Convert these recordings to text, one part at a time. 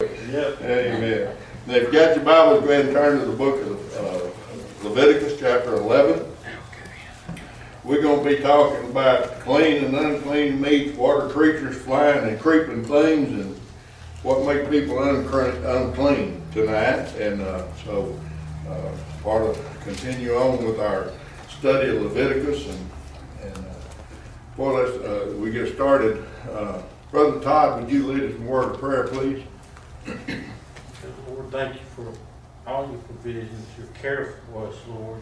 Yep. Amen. Now, if you've got your Bibles, go ahead and turn to the book of uh, Leviticus, chapter 11. We're going to be talking about clean and unclean meats, water creatures flying and creeping things, and what make people unclean tonight. And uh, so, uh, part of continue on with our study of Leviticus, and and uh, well, let's uh, we get started. Uh, Brother Todd, would you lead us in a word of prayer, please? Lord, thank you for all your provisions, your care for us, Lord.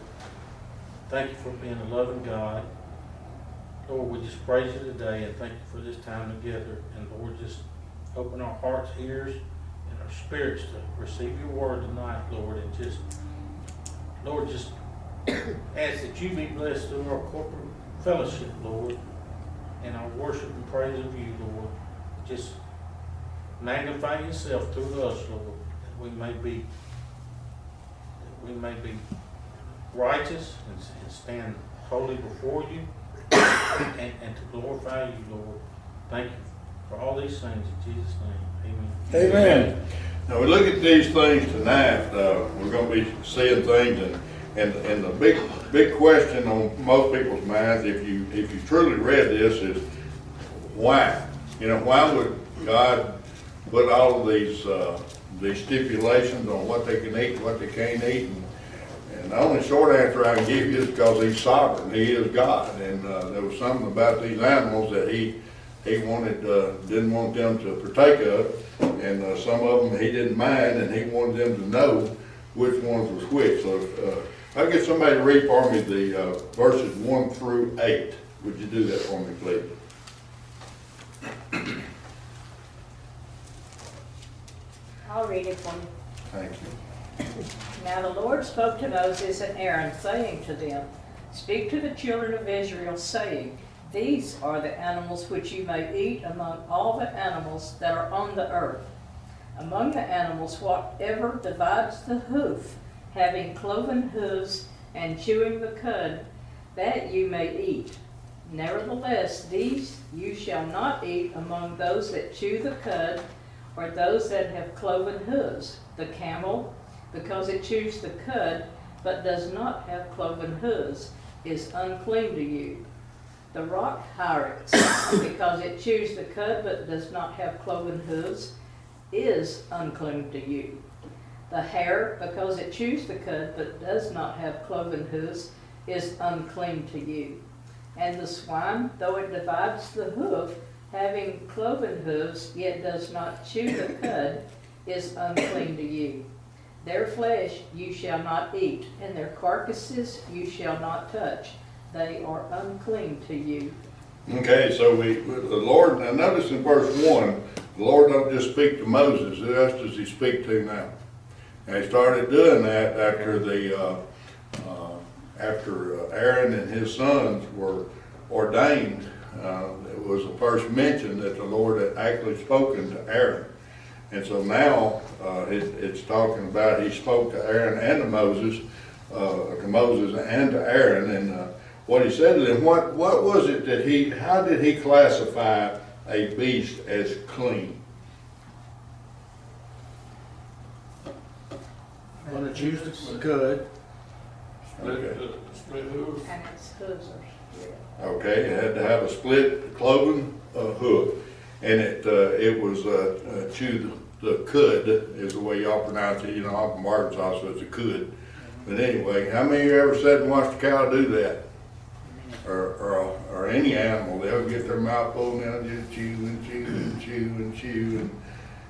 Thank you for being a loving God. Lord, we just praise you today and thank you for this time together. And Lord, just open our hearts, ears, and our spirits to receive your word tonight, Lord, and just, Lord, just ask that you be blessed through our corporate fellowship, Lord, and our worship and praise of you, Lord. Just magnify yourself through us, Lord, that we may be, that we may be righteous and, and stand holy before you and, and to glorify you, Lord. Thank you for all these things in Jesus' name. Amen. Amen. Now, we look at these things tonight, uh, we're gonna be seeing things and, and, and the big, big question on most people's minds, if you, if you truly read this, is why? You know, why would God put all of these, uh, these stipulations on what they can eat, what they can't eat? And and the only short answer I can give you is because he's sovereign, he is God. And, uh, there was something about these animals that he, he wanted, uh, didn't want them to partake of. And, uh, some of them he didn't mind and he wanted them to know which ones was which. So, uh, I'll get somebody to read for me the, uh, verses one through eight. Would you do that for me, please? I'll read it for you. Thank you. Now the Lord spoke to Moses and Aaron, saying to them, Speak to the children of Israel, saying, These are the animals which you may eat among all the animals that are on the earth. Among the animals, whatever divides the hoof, having cloven hooves and chewing the cud, that you may eat. Nevertheless, these you shall not eat among those that chew the cud, or those that have cloven hooves, the camel, because it chews the cud, but does not have cloven hooves, is unclean to you. The rock hyrax, because it chews the cud, but does not have cloven hooves, is unclean to you. The hare, because it chews the cud, but does not have cloven hooves, is unclean to you. And the swine, though it divides the hoof, having cloven hooves, yet does not chew the cud, is unclean to you. Their flesh you shall not eat, and their carcasses you shall not touch. They are unclean to you. Okay, so we, the Lord, now notice in verse one, the Lord don't just speak to Moses, who else does he speak to now? And he started doing that after the, uh, uh, after uh, Aaron and his sons were ordained. Uh, was the first mention that the Lord had actually spoken to Aaron. And so now, uh, it, it's talking about, he spoke to Aaron and to Moses, uh, to Moses and to Aaron, and, uh, what he said to them, what, what was it that he, how did he classify a beast as clean? When it chews the cud, Okay. And its hooves are split. Okay, it had to have a split cloven uh, hoof, and it, uh, it was, uh, uh, chewed, the cud is the way y'all pronounce it, you know, I'm from Arkansas, so it's a cud. But anyway, how many of you ever sat and watched a cow do that? Or, or, or any animal, they'll get their mouth full and they'll just chew and chew and chew and chew and,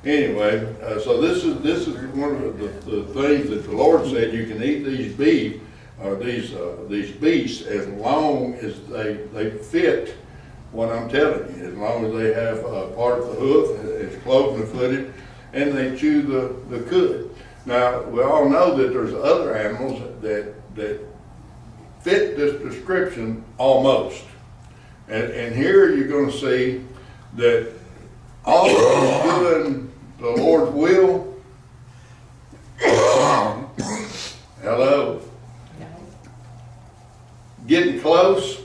anyway, uh, so this is, this is one of the, the things that the Lord said, you can eat these beef, or these, uh, these beasts as long as they, they fit what I'm telling you, as long as they have, uh, part of the hoof, it's cloven footed, and they chew the, the cud. Now, we all know that there's other animals that, that fit this description almost. And, and here you're gonna see that all of doing the Lord's will. Hello, getting close,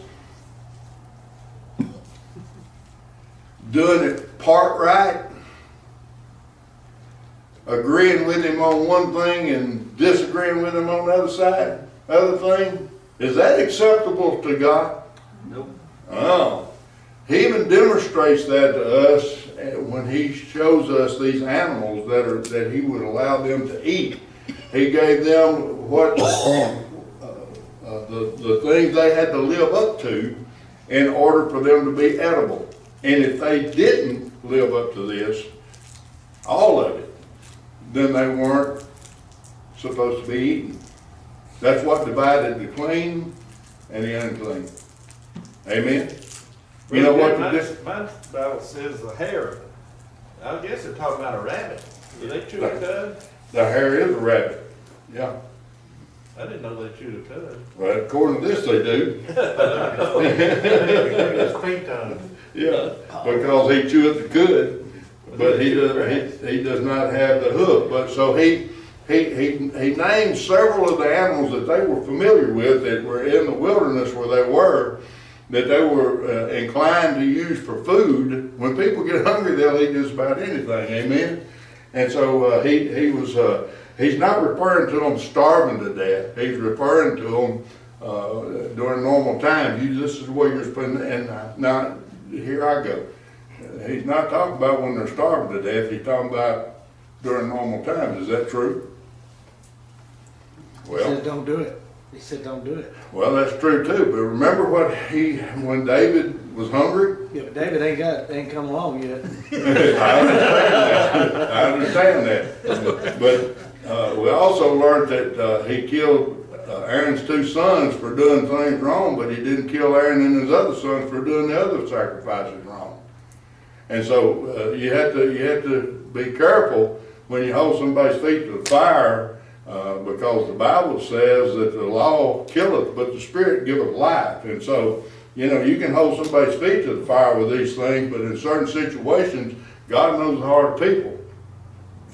doing it part right, agreeing with him on one thing and disagreeing with him on the other side, other thing? Is that acceptable to God? Nope. Oh, he even demonstrates that to us eh, when he shows us these animals that are, that he would allow them to eat. He gave them what, the, the things they had to live up to in order for them to be edible. And if they didn't live up to this, all of it, then they weren't supposed to be eaten. That's what divided the clean and the unclean. Amen? You know what the My, my Bible says the hare. I guess they're talking about a rabbit. Do they chew a cud? The uh? hare is a rabbit. Yeah, I didn't know they chewed a cud. well, according to this, they do. His feet on. Yeah, because he cheweth the cud, but he does, he, he does not have the hoof. But so he, he, he, he named several of the animals that they were familiar with that were in the wilderness where they were, that they were uh, inclined to use for food. When people get hungry, they'll eat just about anything, amen? And so, uh, he, he was, uh, he's not referring to them starving to death. He's referring to them, uh, during normal times. You, this is where you're spending, and now, here I go. He's not talking about when they're starving to death, he's talking about during normal times. Is that true? He Well. said, don't do it. He said, don't do it. Well, that's true too, but remember what he, when David was hungry? Yeah, but David ain't got, ain't come along yet. I understand that, I understand that. But, uh, we also learned that, uh, he killed uh, Aaron's two sons for doing things wrong, but he didn't kill Aaron and his other sons for doing the other sacrifices wrong. And so, uh, you have to, you have to be careful when you hold somebody's feet to the fire, uh, because the Bible says that the law killeth, but the Spirit giveth life. And so, you know, you can hold somebody's feet to the fire with these things, but in certain situations, God knows the heart of people.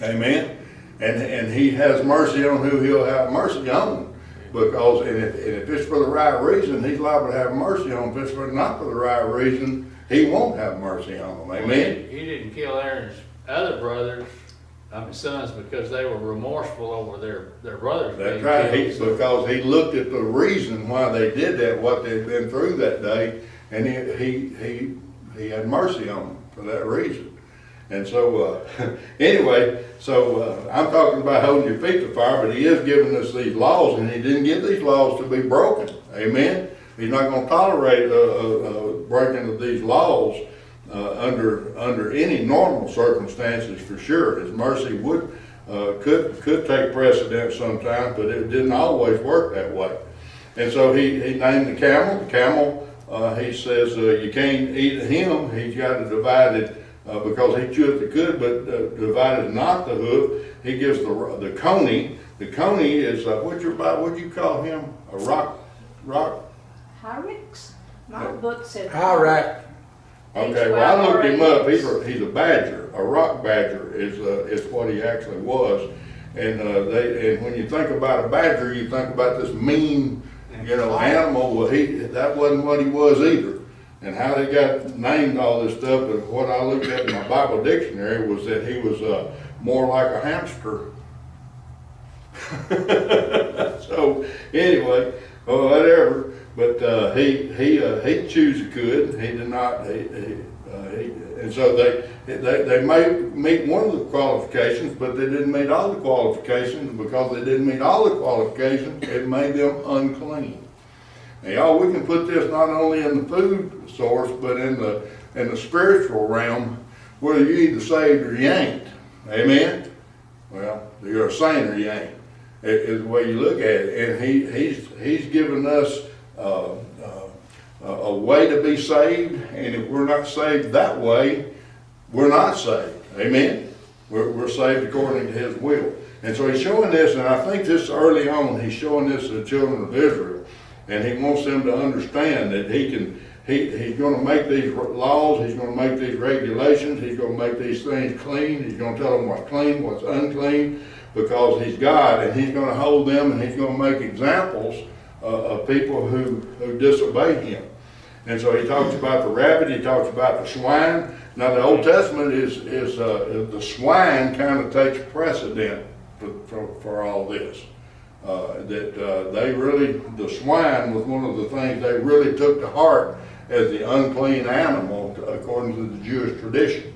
Amen? And, and He has mercy on who He'll have mercy on. Because, and if, and if it's for the right reason, He's liable to have mercy on them. If it's for not for the right reason, He won't have mercy on them. Amen? He didn't kill Aaron's other brothers, I mean sons, because they were remorseful over their, their brothers That's right, he, because he looked at the reason why they did that, what they'd been through that day, and he, he, he, he had mercy on them for that reason. And so, uh, anyway, so, uh, I'm talking about holding your feet to fire, but he is giving us these laws, and he didn't give these laws to be broken, amen? He's not gonna tolerate, uh, uh, uh, breaking of these laws, uh, under, under any normal circumstances, for sure. His mercy would, uh, could, could take precedence sometimes, but it didn't always work that way. And so he, he named the camel, the camel, uh, he says, you can't eat him, he's got to divide it, uh, because he cheweth the good, but, uh, divided not the hoof. He gives the, the coney, the coney is, uh, what's your, Bi- what'd you call him? A rock, rock? Hyrax? My book said. Hyrax. Okay, well, I looked him up, he's a, he's a badger, a rock badger is, uh, is what he actually was. And, uh, they, and when you think about a badger, you think about this mean, you know, animal, well, he, that wasn't what he was either. And how they got named all this stuff, but what I looked at in my Bible dictionary was that he was, uh, more like a hamster. So, anyway, well, whatever, but, uh, he, he, uh, he chews the good, he did not, he, he, uh, he, and so they, they, they may meet one of the qualifications, but they didn't meet all the qualifications, because they didn't meet all the qualifications, it made them unclean. Now, y'all, we can put this not only in the food source, but in the, in the spiritual realm, whether you either saved or you ain't, amen? Well, you're a saint or you ain't, i- is the way you look at it. And he, he's, he's given us, uh, uh, a, a way to be saved, and if we're not saved that way, we're not saved, amen? We're, we're saved according to his will. And so he's showing this, and I think this early on, he's showing this to the children of Israel. And he wants them to understand that he can, he, he's gonna make these laws, he's gonna make these regulations, he's gonna make these things clean, he's gonna tell them what's clean, what's unclean, because he's God, and he's gonna hold them, and he's gonna make examples uh, of people who, who disobey him. And so he talks about the rabbit, he talks about the swine. Now, the Old Testament is, is, uh, the swine kind of takes precedent for, for, for all this. Uh, that, uh, they really, the swine was one of the things they really took to heart as the unclean animal, according to the Jewish tradition.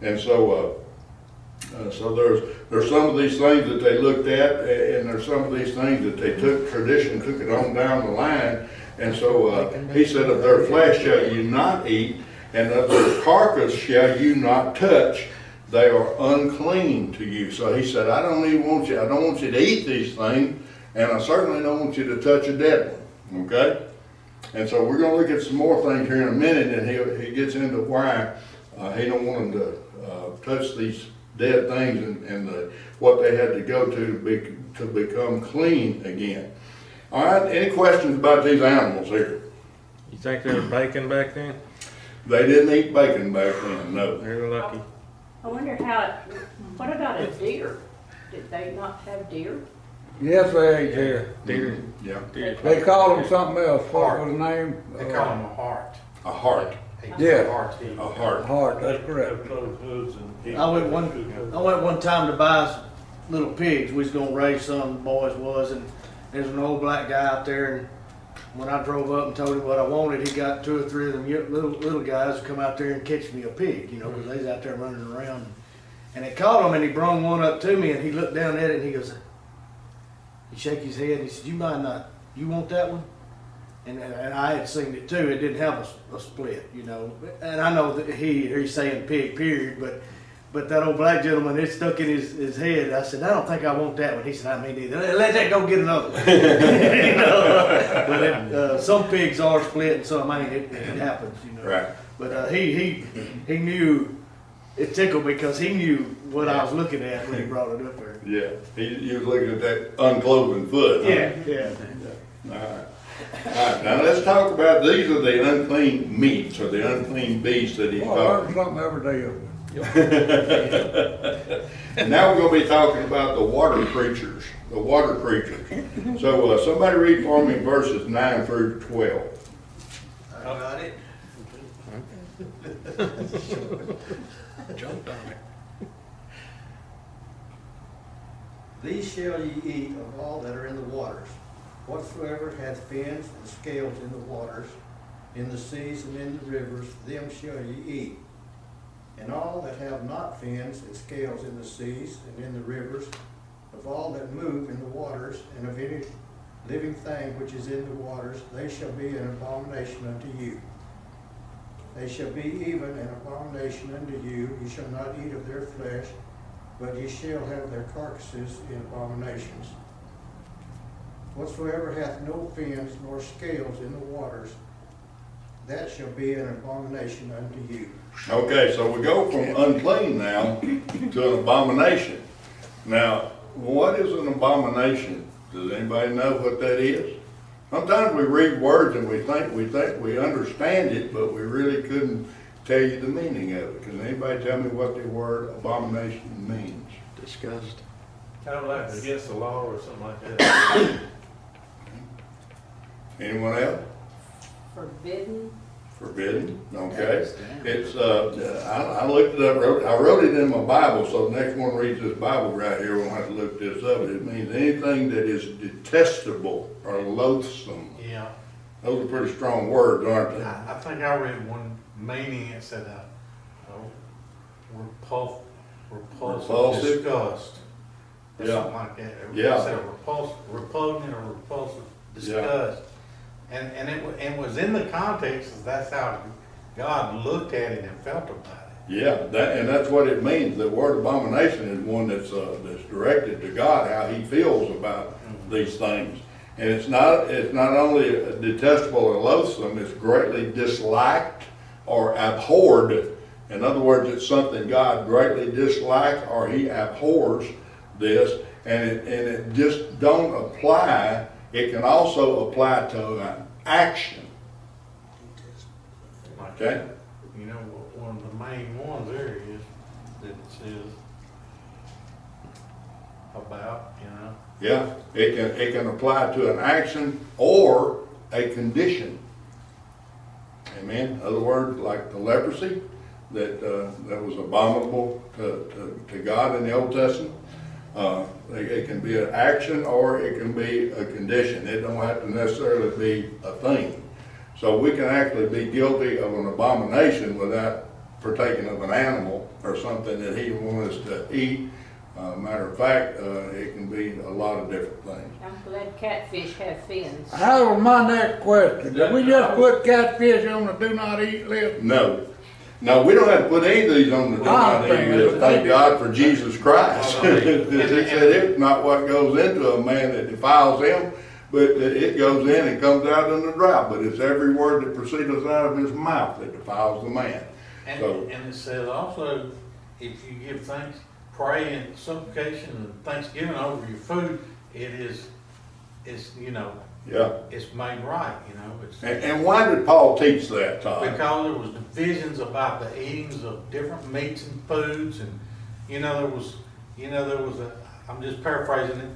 And so, uh, uh, so there's, there's some of these things that they looked at, and there's some of these things that they took, tradition took it on down the line. And so, uh, he said, of their flesh shall you not eat, and of their carcass shall you not touch. They are unclean to you. So he said, I don't even want you, I don't want you to eat these things, and I certainly don't want you to touch a dead one, okay? And so we're gonna look at some more things here in a minute, and he, he gets into why, uh, he don't want them to, uh, touch these dead things and, and the, what they had to go to to be, to become clean again. All right, any questions about these animals here? You think they were bacon back then? They didn't eat bacon back then, no. They're lucky. I wonder how, what about a deer? Did they not have deer? Yes, they ate here. Deer, Yeah, deer. They called them something else, what was the name? They call them a hart. a hart, Yeah. Heart eat. a heart. Hart, that's correct. Closed hooves and. I went one, I went one time to buy s- little pigs. We was gonna raise some, the boys was, and there's an old black guy out there. And when I drove up and told him what I wanted, he got two or three of them little little guys to come out there and catch me a pig. You know, because they was out there running around. And they caught him, and he brung one up to me, and he looked down at it, and he goes, he shake his head, and he said, "You mind not? You want that one?" And, and I had seen it too. It didn't have a a, split, you know. And I know that he he's saying pig, period, but but that old black gentleman, it stuck in his, his head. I said, I don't think I want that one. He said, I mean neither. Let, let that go get another one. you know? But it, uh, some pigs are split and some ain't. It, it happens, you know. Right. But uh, he he he knew. It tickled me because he knew what I was looking at when he brought it up there. Yeah, he, he was looking at that uncloven foot. huh? Yeah, yeah. All right. All right, now let's talk about, these are the unclean meats or the unclean beasts that he's Well, I talking. learned something every day of it. And now we're gonna be talking about the water creatures, the water creatures. So, uh, somebody read for me verses nine through twelve. I got it. Jumped on it. These shall ye eat of all that are in the waters. Whatsoever hath fins and scales in the waters, in the seas and in the rivers, them shall ye eat. And all that have not fins and scales in the seas and in the rivers, of all that move in the waters, and of any living thing which is in the waters, they shall be an abomination unto you. They shall be even an abomination unto you, You shall not eat of their flesh, but ye shall have their carcasses in abominations. Whatsoever hath no fins nor scales in the waters, that shall be an abomination unto you. Okay, so we go from unclean now to an abomination. Now, what is an abomination? Does anybody know what that is? Sometimes we read words and we think, we think we understand it, but we really couldn't tell you the meaning of it. Can anybody tell me what the word abomination means? Disgust. Kind of like against the law or something like that. Anyone else? Forbidden? Forbidden, okay. It's, uh, I, I looked it up, wrote, I wrote it in my Bible, so the next one reads this Bible right here, we'll have to look this up. It means anything that is detestable or loathsome. Yeah, Those are pretty strong words, aren't they? I, I think I read one meaning, it said, uh, uh, repul, repulsive Repulsive? disgust. Or Yeah. something like that. It Yeah. said repulsive, repugnant or repulsive disgust. And, and it, was in the context, of that's how God looked at it and felt about it. Yeah, that, and that's what it means. The word abomination is one that's, uh, that's directed to God, how he feels about these things. And it's not, it's not only detestable or loathsome, it's greatly disliked or abhorred. In other words, it's something God greatly dislikes or he abhors this, and it, and it just don't apply. It can also apply to action, Like, okay? You know, one of the main ones there is that it says about, you know. Yeah, it can, it can apply to an action or a condition. Amen? Other words, like the leprosy, that, uh, that was abominable to, to, to God in the Old Testament. Uh, it, it can be an action or it can be a condition. It don't have to necessarily be a thing. So we can actually be guilty of an abomination without partaking of an animal or something that he wants us to eat. Uh, matter of fact, uh, it can be a lot of different things. I'm glad catfish have fins. That was my next question. Did we just put catfish on the do not eat list? No. No, we don't have to put any of these on the do not eat. Thank God for Jesus Christ. It said it's not what goes into a man that defiles him, but it goes in and comes out in the drought. But it's every word that proceeds out of his mouth that defiles the man. And, So- and it says also, if you give thanks, pray and supplication and thanksgiving over your food, it is, it's, you know, Yeah. it's made right, you know, it's. And, and why did Paul teach that, Todd? Because there was divisions about the eatings of different meats and foods, and, you know, there was, you know, there was a, I'm just paraphrasing it.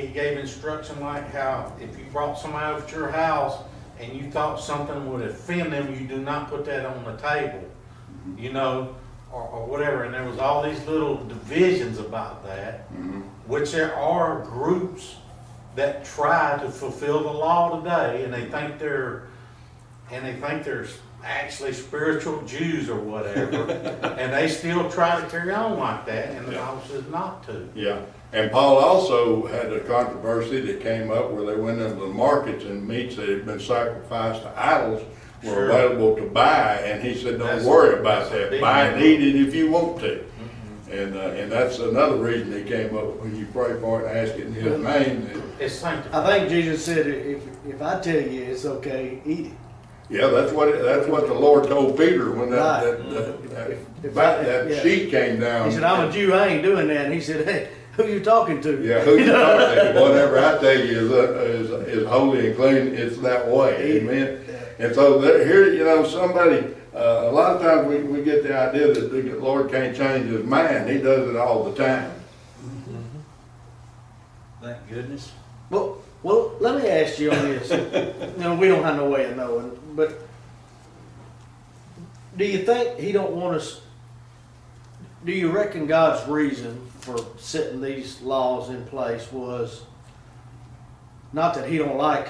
He gave instruction like how if you brought somebody over to your house and you thought something would offend them, you do not put that on the table, you know, or, or whatever, and there was all these little divisions about that, Mhm. which there are groups that try to fulfill the law today, and they think they're and they think they're actually spiritual Jews or whatever, and they still try to carry on like that, and the Bible says not to. Yeah, and Paul also had a controversy that came up where they went into the markets and meats that had been sacrificed to idols were Sure. available to buy, and he said, don't That's- worry about that, buy and eat it if you want to. And, uh, and that's another reason he came up, when you pray for it and ask it in his name, that, It's sanctified. I think Jesus said, if, if I tell you it's okay, eat it. yeah, that's what, it- that's what the Lord told Peter when that, Right. that, that- that, If- if that, I- that yeah. sheet came down. He said, I'm a Jew, I ain't doing that. And he said, hey, who you talking to? Yeah, who you talking to? Whatever I tell you is, uh, is, is holy and clean, it's that way, amen? And so there, here, you know, somebody, uh, a lot of times we, we get the idea that the Lord can't change his mind, he does it all the time. Thank goodness. Well, well, let me ask you on this. you know, we don't have no way of knowing, but do you think he don't want us? Do you reckon God's reason for setting these laws in place was not that he don't like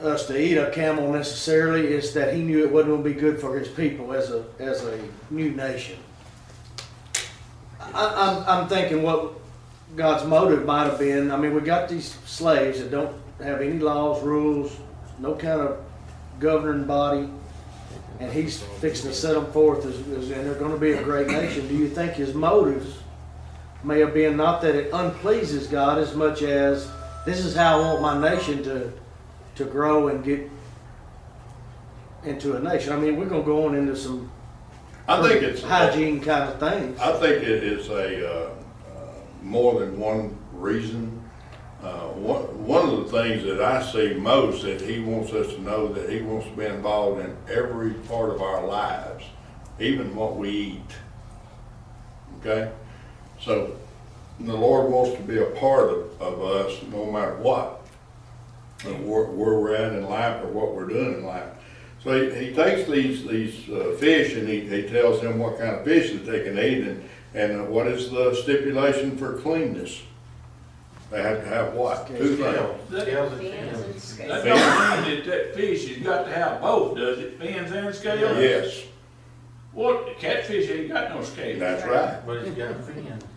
us to eat a camel necessarily? It's that he knew it wasn't going to be good for his people as a as a new nation. I, I'm I'm thinking what God's motive might have been, I mean, we got these slaves that don't have any laws, rules, no kind of governing body, and he's fixing to set them forth as, as and they're gonna be a great nation. Do you think his motives may have been not that it unpleases God as much as this is how I want my nation to, to grow and get into a nation? I mean, we're gonna go on into some I think it's. hygiene kind of things. I think it is a, uh, uh, more than one reason. Uh, one, one of the things that I see most that he wants us to know that he wants to be involved in every part of our lives, even what we eat. Okay? So the Lord wants to be a part of, of us no matter what. And Where, where we're at in life or what we're doing in life. So he, he takes these, these uh, fish and he, he tells them what kind of fish that they can eat and, and uh, what is the stipulation for cleanness. They have to have what? Two things. Scales, scales and Fins fins. That scales. don't mean that that fish has got to have both, does it? Fins and scales? Yes, Well, catfish ain't got no scales. that's right. But it's got fins. But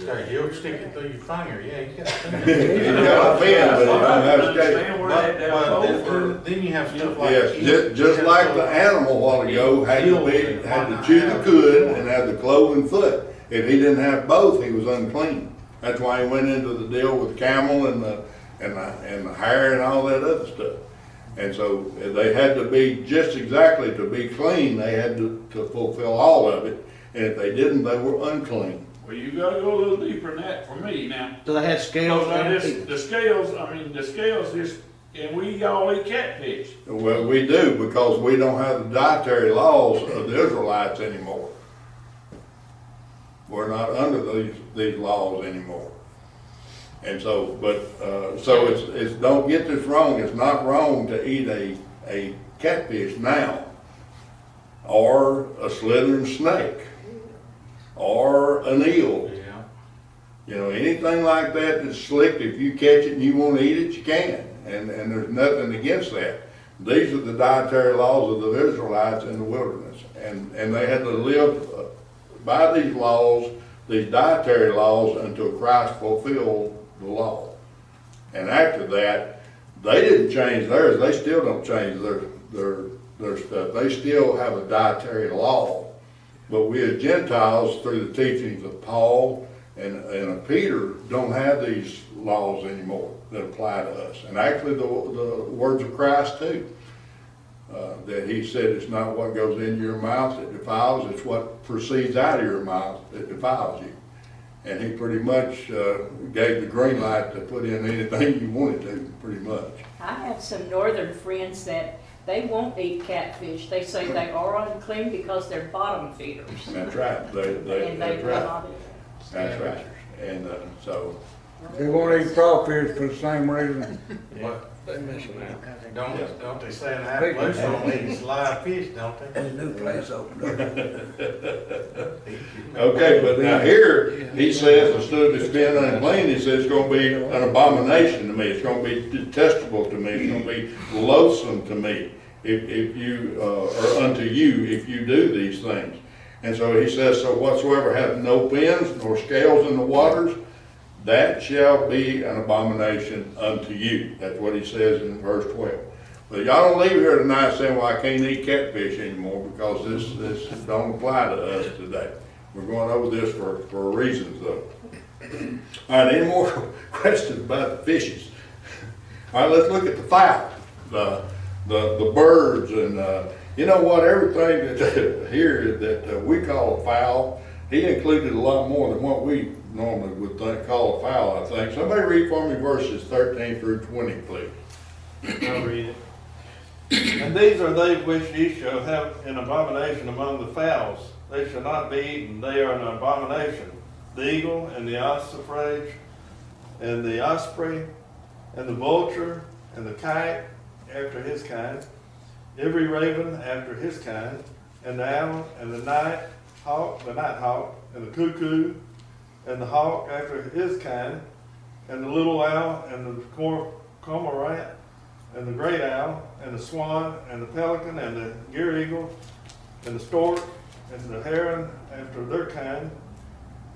he forget. So he'll stick it through your finger, yeah, he's got fins. He's got a fin, but he don't I have scales. understand where But, that, but that both then, then you have stuff like. Yes, you- just, just like the animal a while ago had to be, had to chew the cud and have the cloven foot. If he didn't have both, he was unclean. That's why he went into the deal with camel and the, and the, and the hare and all that other stuff. And so they had to be, just exactly to be clean, they had to, to fulfill all of it. And if they didn't, they were unclean. Well, you gotta go a little deeper than that for me now. Do they have scales? Because I just, the scales, I mean, the scales is, and we all eat catfish. Well, we do, because we don't have the dietary laws of the Israelites anymore. We're not under these, these laws anymore. And so, but, uh, so it's, it's, don't get this wrong, it's not wrong to eat a, a catfish now. or a slithering snake, or an eel. Yeah. You know, anything like that that's slick, if you catch it and you wanna eat it, you can, and, and there's nothing against that. These are the dietary laws of the Israelites in the wilderness, and, and they had to live by these laws, these dietary laws, until Christ fulfilled the law. And after that, they didn't change theirs, they still don't change their, their, their stuff, they still have a dietary law. But we as Gentiles, through the teachings of Paul and, and Peter, don't have these laws anymore that apply to us. And actually, the, the words of Christ too. Uh, that he said it's not what goes into your mouth that defiles, it's what proceeds out of your mouth that defiles you. And he pretty much, uh, gave the green light to put in anything you wanted to, pretty much. I have some northern friends that they won't eat catfish. They say they are unclean because they're bottom feeders. That's right, they, they, And they that's will right, not eat. that's right. And, uh, so, They won't eat crawfish for the same reason. What? They missing out. Don't, don't they say in Appalachia, don't eat live fish, don't they? a new place opened up. Okay, but now here, he says, instead of it being unclean, he says it's gonna be an abomination to me, it's gonna be detestable to me, it's gonna be loathsome to me, if, if you, uh, or unto you, if you do these things. And so he says, so whatsoever hath no fins nor scales in the waters, that shall be an abomination unto you. That's what he says in verse twelve. But y'all don't leave here tonight saying, well, I can't eat catfish anymore, because this, this don't apply to us today. We're going over this for, for reasons though. All right, any more questions about the fishes? All right, let's look at the fowl, the, the, the birds and, uh, you know what, everything that here that uh, we call a fowl, he included a lot more than what we normally would think, call a fowl, I think. Somebody read for me verses thirteen through twenty, please. I'll read it. And these are they which ye shall have an abomination among the fowls. They shall not be eaten, they are an abomination. The eagle and the ossifrage, and the osprey, and the vulture, and the kite after his kind, every raven after his kind, and the owl, and the night hawk, the night hawk, and the cuckoo, and the hawk after his kind, and the little owl, and the cor- cormorant, and the great owl, and the swan, and the pelican, and the gier eagle, and the stork, and the heron after their kind,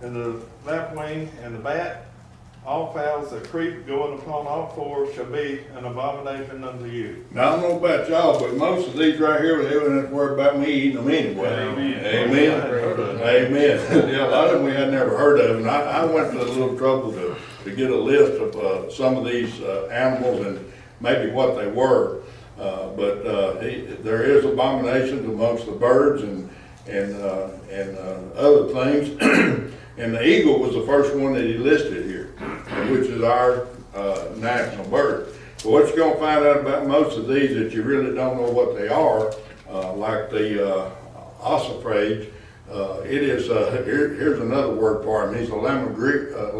and the lapwing, and the bat, all fowls that creep going upon all fours shall be an abomination unto you. Now, I don't know about y'all, but most of these right here, they wouldn't have to worry about me eating them anyway. Amen. Amen. Amen. Yeah, a lot of them we had never heard of, and I, I went to a little trouble to, to get a list of, uh, some of these, uh, animals and maybe what they were. Uh, but, uh, he, there is abominations amongst the birds and, and, uh, and, uh, other things. And the eagle was the first one that he listed here, which is our, uh, national bird. But what you're gonna find out about most of these that you really don't know what they are, uh, like the, uh, uh, it is, uh, here, here's another word for him, he's a lammergre- uh,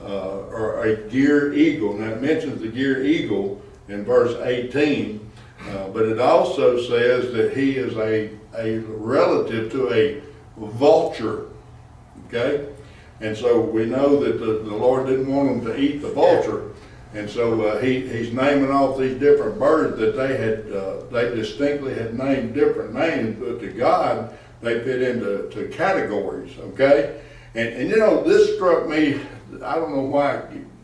uh, or a gier eagle. Now it mentions the gier eagle in verse eighteen, uh, but it also says that he is a, a relative to a vulture, okay? And so we know that the, the Lord didn't want them to eat the vulture, and so uh, he, he's naming off these different birds that they had, uh, they distinctly had named different names, but to God, they fit into to categories, okay? And, and you know, this struck me, I don't know why,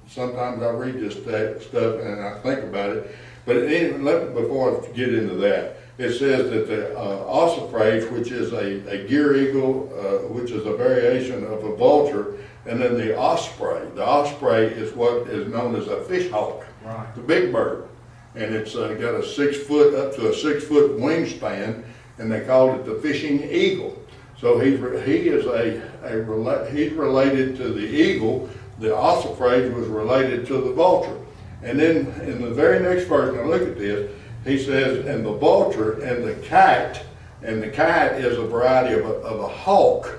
sometimes I read this stuff and I think about it, but even, let, before I get into that, it says that the uh, ossifrage, which is a, a gier eagle, uh, which is a variation of a vulture, and then the osprey. The osprey is what is known as a fish hawk, Right. the big bird. And it's uh, got a six foot, up to a six foot wingspan, and they called it the fishing eagle. So he's, he is a, a, he's related to the eagle, the ossifrage was related to the vulture. And then in the very next verse, now look at this, he says, and the vulture and the kite, and the kite is a variety of a, of a hawk,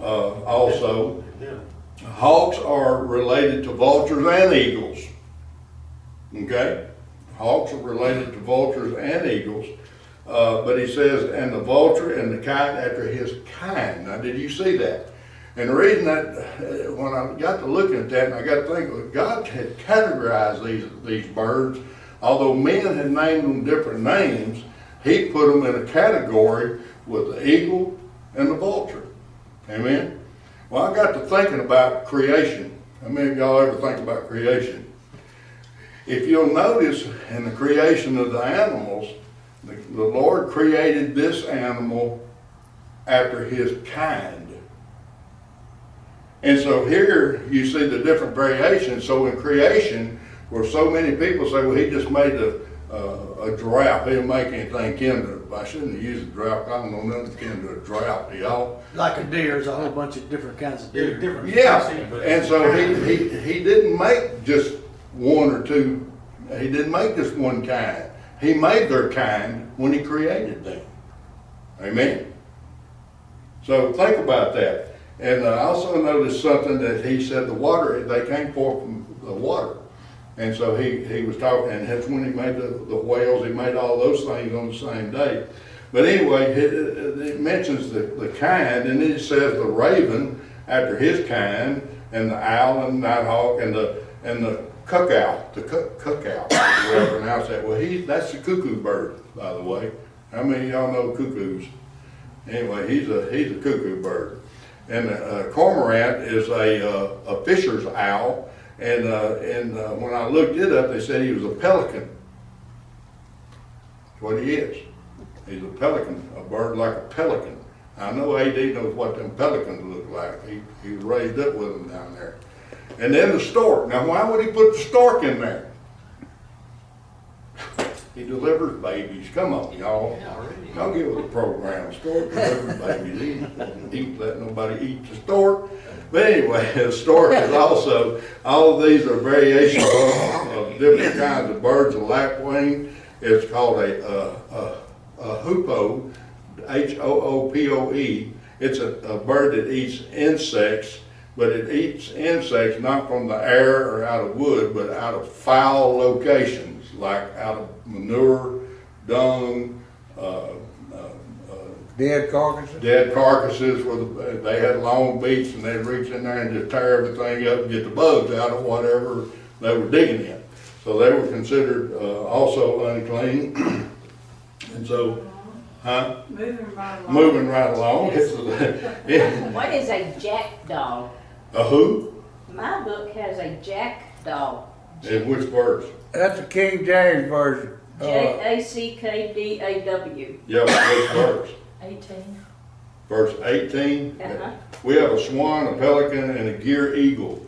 uh, also. Yeah. Hawks are related to vultures and eagles. Okay? Hawks are related to vultures and eagles. Uh, but he says, and the vulture and the kite after his kind. Now, did you see that? And the reason that, uh, when I got to looking at that, and I got to think, well, God had categorized these, these birds, although men had named them different names, he put them in a category with the eagle and the vulture. Amen? Well, I got to thinking about creation. How many of y'all ever think about creation? If you'll notice in the creation of the animals, the, the Lord created this animal after his kind. And so here you see the different variations. So in creation, where so many people say, well, he just made a, uh, a giraffe, he didn't make anything kin to I shouldn't have used a giraffe, I don't know nothing kin to a giraffe, do y'all? Like a deer, there's a whole bunch of different kinds of deer. Different Yeah, species, and so he, he, he didn't make just one or two, he didn't make just one kind. He made their kind when he created them. Amen? So think about that. And I also noticed something that he said the water, they came forth from the water. And so he, he was talking, and that's when he made the, the whales, he made all those things on the same day. But anyway, it, it mentions the, the kind, and then it says the raven after his kind, and the owl and the nighthawk, and the, and the cuckow, the cuck, cuckow, I pronounce that. Well, he, that's the cuckoo bird, by the way. How many of y'all know cuckoos? Anyway, he's a, he's a cuckoo bird. And uh, cormorant is a, uh, a fisher's owl, and, uh, and uh, when I looked it up, they said he was a pelican. That's what he is. He's a pelican, a bird like a pelican. I know AD knows what them pelicans look like. He, he was raised up with them down there. And then the stork. Now, why would he put the stork in there? He delivers babies. Come on, y'all. Y'all get with the program. Stork delivers babies. He don't let nobody eat the stork. But anyway, the is also, all of these are variations of, of different kinds of birds, a lapwing. It's called a, uh, a, a hoopoe, H-O-O-P-O-E. It's a, a bird that eats insects, but it eats insects not from the air or out of wood, but out of foul locations, like out of manure, dung, uh, Dead carcasses? dead carcasses where they had long beaks and they'd reach in there and just tear everything up and get the bugs out of whatever they were digging in. So they were considered, uh, also unclean. And so, huh, Moving right along. moving right along, it's, What is a jackdaw? a who? My book has a jackdaw. In which verse? That's the King James version. Uh, J A C K D A W. Yeah, which verse? Eighteen. Verse eighteen? Uh-huh. We have a swan, a pelican, and a gier eagle.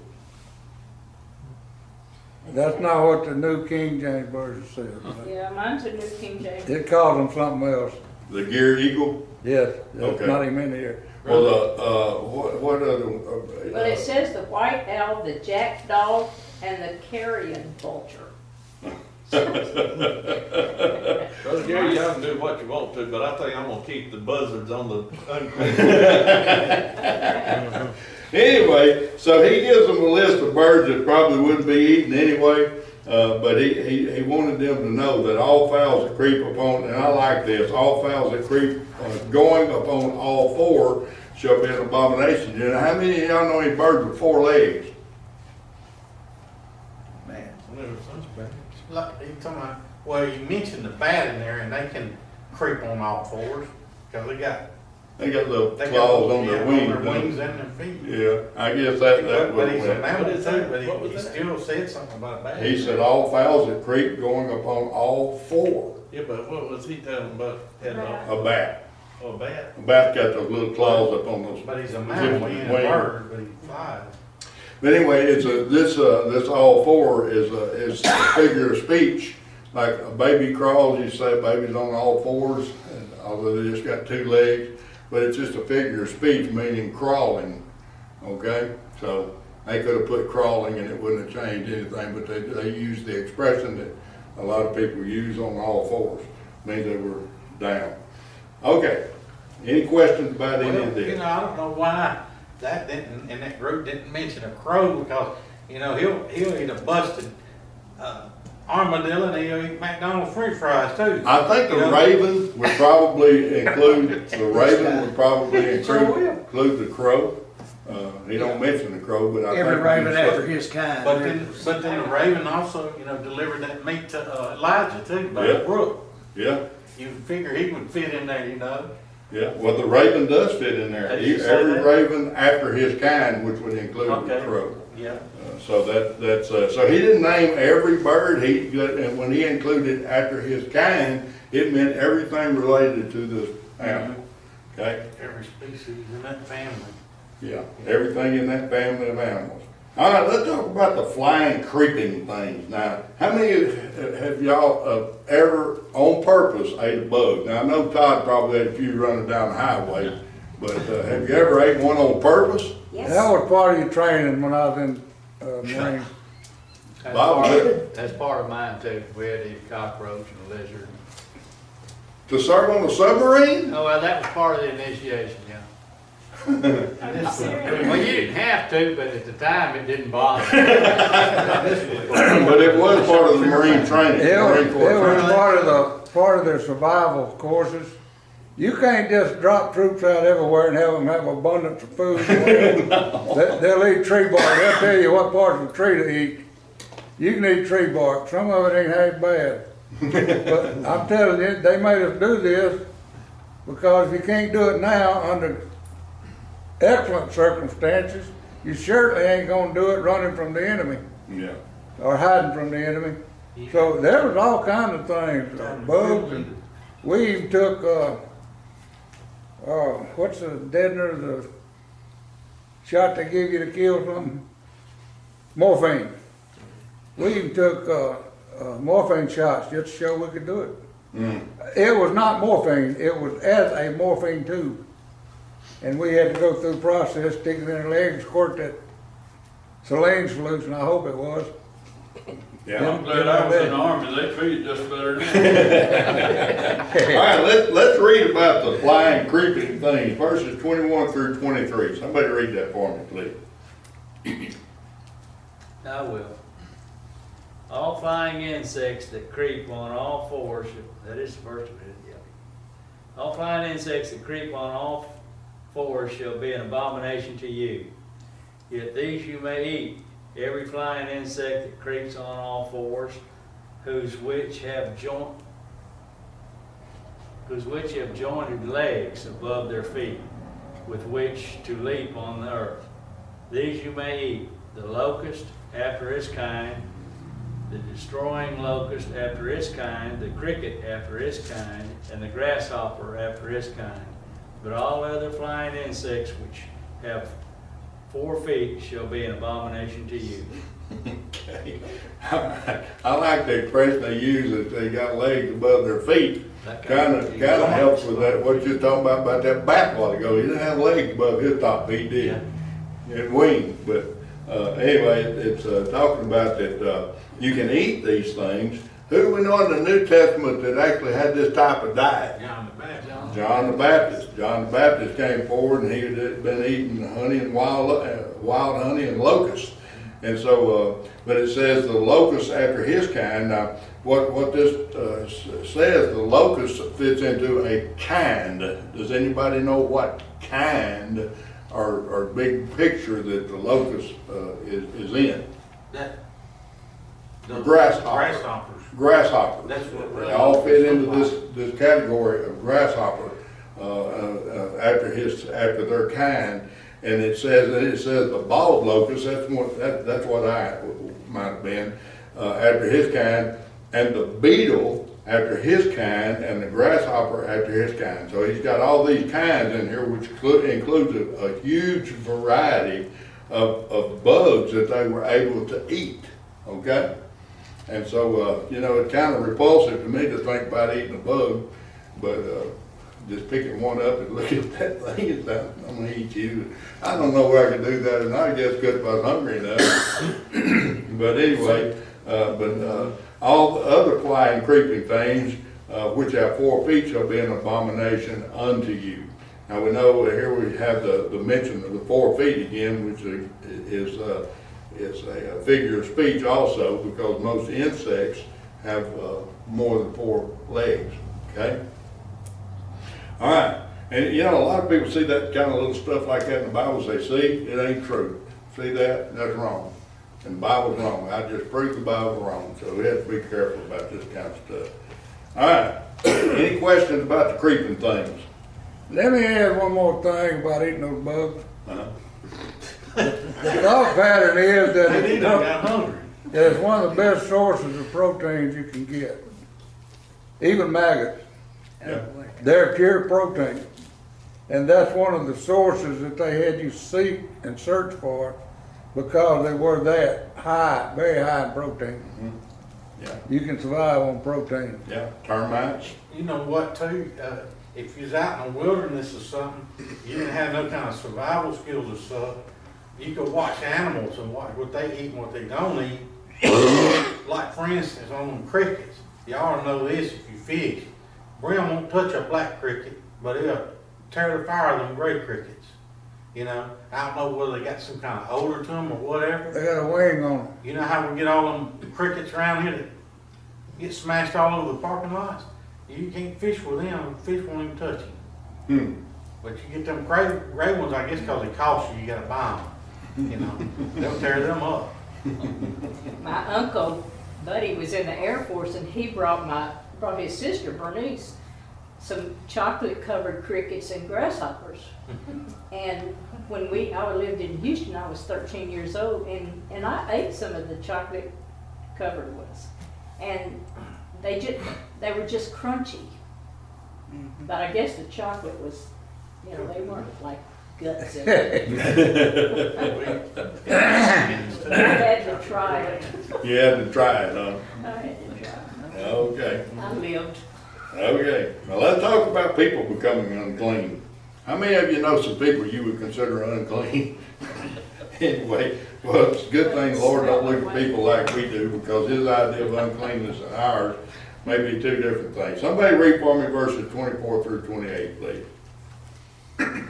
That's not what the New King James version says. Yeah, mine's a New King James. It calls them something else. The gier eagle? Yes, that's Okay. not even in here. Well, uh, uh, what, what other? uh, Well, it says the white owl, the jackdaw, and the carrion vulture. Brother Gary, y'all can do what you want to, but I think I'm gonna keep the buzzards on the unclean. Anyway, so he gives them a list of birds that probably wouldn't be eaten anyway, uh, but he, he, he wanted them to know that all fowls that creep upon, and I like this, all fowls that creep, uh, going upon all four shall be an abomination. You know, how many of y'all know any birds with four legs? Man, like, you talking about, well, you mentioned the bat in there, and they can creep on all fours, cause they got, They got little they got. claws on yeah, their wings. their wings and their feet. Yeah, I guess that, that But, but he's a would, mammal What is too, but What he, he still said something about a bat. he said all fowls that creep going upon all four, Yeah, but what was he telling about, had a, a bat. Oh, a bat? A bat's got those little claws up on those But he's a mammal, he ain't a bird, but he flies. But anyway, it's a, this, uh, this all four is a, is a figure of speech. Like a baby crawls, you say a baby's on all fours, and although they just got two legs, but it's just a figure of speech meaning crawling, okay? So they could have put crawling and it wouldn't have changed anything, but they, they used the expression that a lot of people use on all fours, means they were down. Okay, any questions about any Well, of you this? know, I don't know why that didn't, and that group didn't mention a crow, because, you know, he'll, he'll eat a busted, uh, armadillo and he'll eat McDonald's french fries too. I think the Yeah. raven would probably include, the raven would probably include, will. include the crow. Uh, he don't mention the crow, but I think. Every raven he's- after his kind. But then, but then the raven also, you know, delivered that meat to uh, Elijah too, by the Yeah. brook. Yeah, You figure he would fit in there, you know? Yeah, well, the raven does fit in there. Did you He- say Every that? raven after his kind, which would include the Okay. crow. Yeah. Uh, So that, that's, uh, so he didn't name every bird, he, and when he included after his kind, it meant everything related to this animal, okay? Every species in that family. Yeah, everything in that family of animals. All right, let's talk about the flying, creeping things now. How many have- have y'all uh, ever, on purpose, ate a bug? Now, I know Todd probably had a few running down the highway, but uh, have you ever ate one on purpose? Yes. That was part of your training when I was in, uh, Marine. That's Bob, part, of- that's part of mine too. We had to eat cockroach and lizard. To serve on a submarine? Oh, well, that was part of the initiation, yeah. Well, you didn't have to, but at the time, it didn't bother. But it was part of the Marine training. It was, Marine it Corps was training. part of the, part of their survival courses. You can't just drop troops out everywhere and have them have abundance of food. They- They'll eat tree bark, they'll tell you what parts of the tree to eat. You can eat tree bark, some of it ain't half bad. But I'm telling you, they made us do this because if you can't do it now under excellent circumstances, you certainly ain't gonna do it running from the enemy Yeah. or hiding from the enemy. So there was all kinds of things, uh, bugs, and we even took, uh, uh, what's the deadener, the shot they give you to kill something? Morphine. We even took, uh, uh, morphine shots just to show we could do it. Mm. It was not morphine, it was as a morphine tube. And we had to go through the process, stick it in their legs, squirt that saline solution, I hope it was. Yeah. I'm glad I was in the army, they treated us better than. All right, let's, let's read about the flying, creeping things, verses twenty-one through twenty-three. Somebody read that for me, please. I will. All flying insects that creep on all fours, that is the first one, yeah. All flying insects that creep on all fours shall be an abomination to you. Yet these you may eat, every flying insect that creeps on all fours, whose which have joint, whose which have jointed legs above their feet, with which to leap on the earth. These you may eat, the locust after its kind, the destroying locust after its kind, the cricket after its kind, and the grasshopper after its kind. But all other flying insects which have four feet shall be an abomination to you. Okay. I like the expression they use, that they got legs above their feet. Kinda, kinda helps with that, what you're talking about, about that bat a while ago. He didn't have legs above his top feet, did he? And wings, but, uh, anyway, it's, uh, talking about that, uh, you can eat these things. Who we know in the New Testament that actually had this type of diet? John the Baptist. John the Baptist. John the Baptist came forward and he had been eating honey and wild, uh, wild honey and locusts. And so, uh, but it says the locust after his kind. Now, what, what this, uh, says, the locust fits into a kind. Does anybody know what kind or, or big picture that the locust, uh, is, is in? That. The grasshopper. Grasshoppers. Grasshopper. That's what They all fit into this, this category of grasshopper, uh, uh, uh, after his, after their kind. And it says, and it says the bald locust, that's what, that, that's what I might have been, uh, after his kind. And the beetle after his kind, and the grasshopper after his kind. So he's got all these kinds in here, which includes a, a huge variety of, of bugs that they were able to eat, okay? And so, uh, you know, it's kind of repulsive to me to think about eating a bug, but, uh, just picking one up and looking at that thing, it's like, I'm gonna eat you. I don't know where I could do that, and I guess if I was hungry enough. But anyway, uh, but, uh, all the other flying, creeping things, uh, which have four feet shall be an abomination unto you. Now, we know here we have the, the mention of the four feet again, which is, uh, it's a figure of speech also, because most insects have, uh, more than four legs, okay? All right, and you know, a lot of people see that kind of little stuff like that in the Bible, say, see, it ain't true. See that? That's wrong. And the Bible's wrong. I just proved the Bible wrong, so we have to be careful about this kind of stuff. All right, any questions about the creeping things? Let me add one more thing about eating those bugs. Uh-huh. The thought pattern is that And he it's, done got hungry. that it's one of the best sources of proteins you can get. Even maggots, Yeah. they're pure protein. And that's one of the sources that they had you seek and search for because they were that high, very high in protein. Yeah, You can survive on protein. yeah, termites, You know what too, uh, if you're out in the wilderness or something, you didn't have no kind of survival skills or stuff, you could watch animals and watch what they eat and what they don't eat. Like for instance, on them crickets, y'all know this if you fish, Brim won't touch a black cricket, but he'll tear the fire of them gray crickets. You know, I don't know whether they got some kind of odor to them or whatever. They got a wing on them. You know how we get all them crickets around here that get smashed all over the parking lots? You can't fish with them, the fish won't even touch you. hmm, But you get them gray, gray ones, I guess, cause they cost you, you gotta buy them. You know, they'll tear them up. My uncle, Buddy, was in the Air Force and he brought my, brought his sister Bernice some chocolate covered crickets and grasshoppers. And when we, I lived in Houston, I was thirteen years old and, and I ate some of the chocolate covered ones. And they just, they were just crunchy. Mm-hmm. But I guess the chocolate was, you know, they weren't like guts in it. I had to try it. you had to try it, huh? I had to try. Okay. I lived. Okay, now let's talk about people becoming unclean. How many of you know some people you would consider unclean? Anyway, well, it's a good thing the Lord don't look at people like we do, because his idea of uncleanness and ours may be two different things. Somebody read for me verses twenty-four through twenty-eight, please.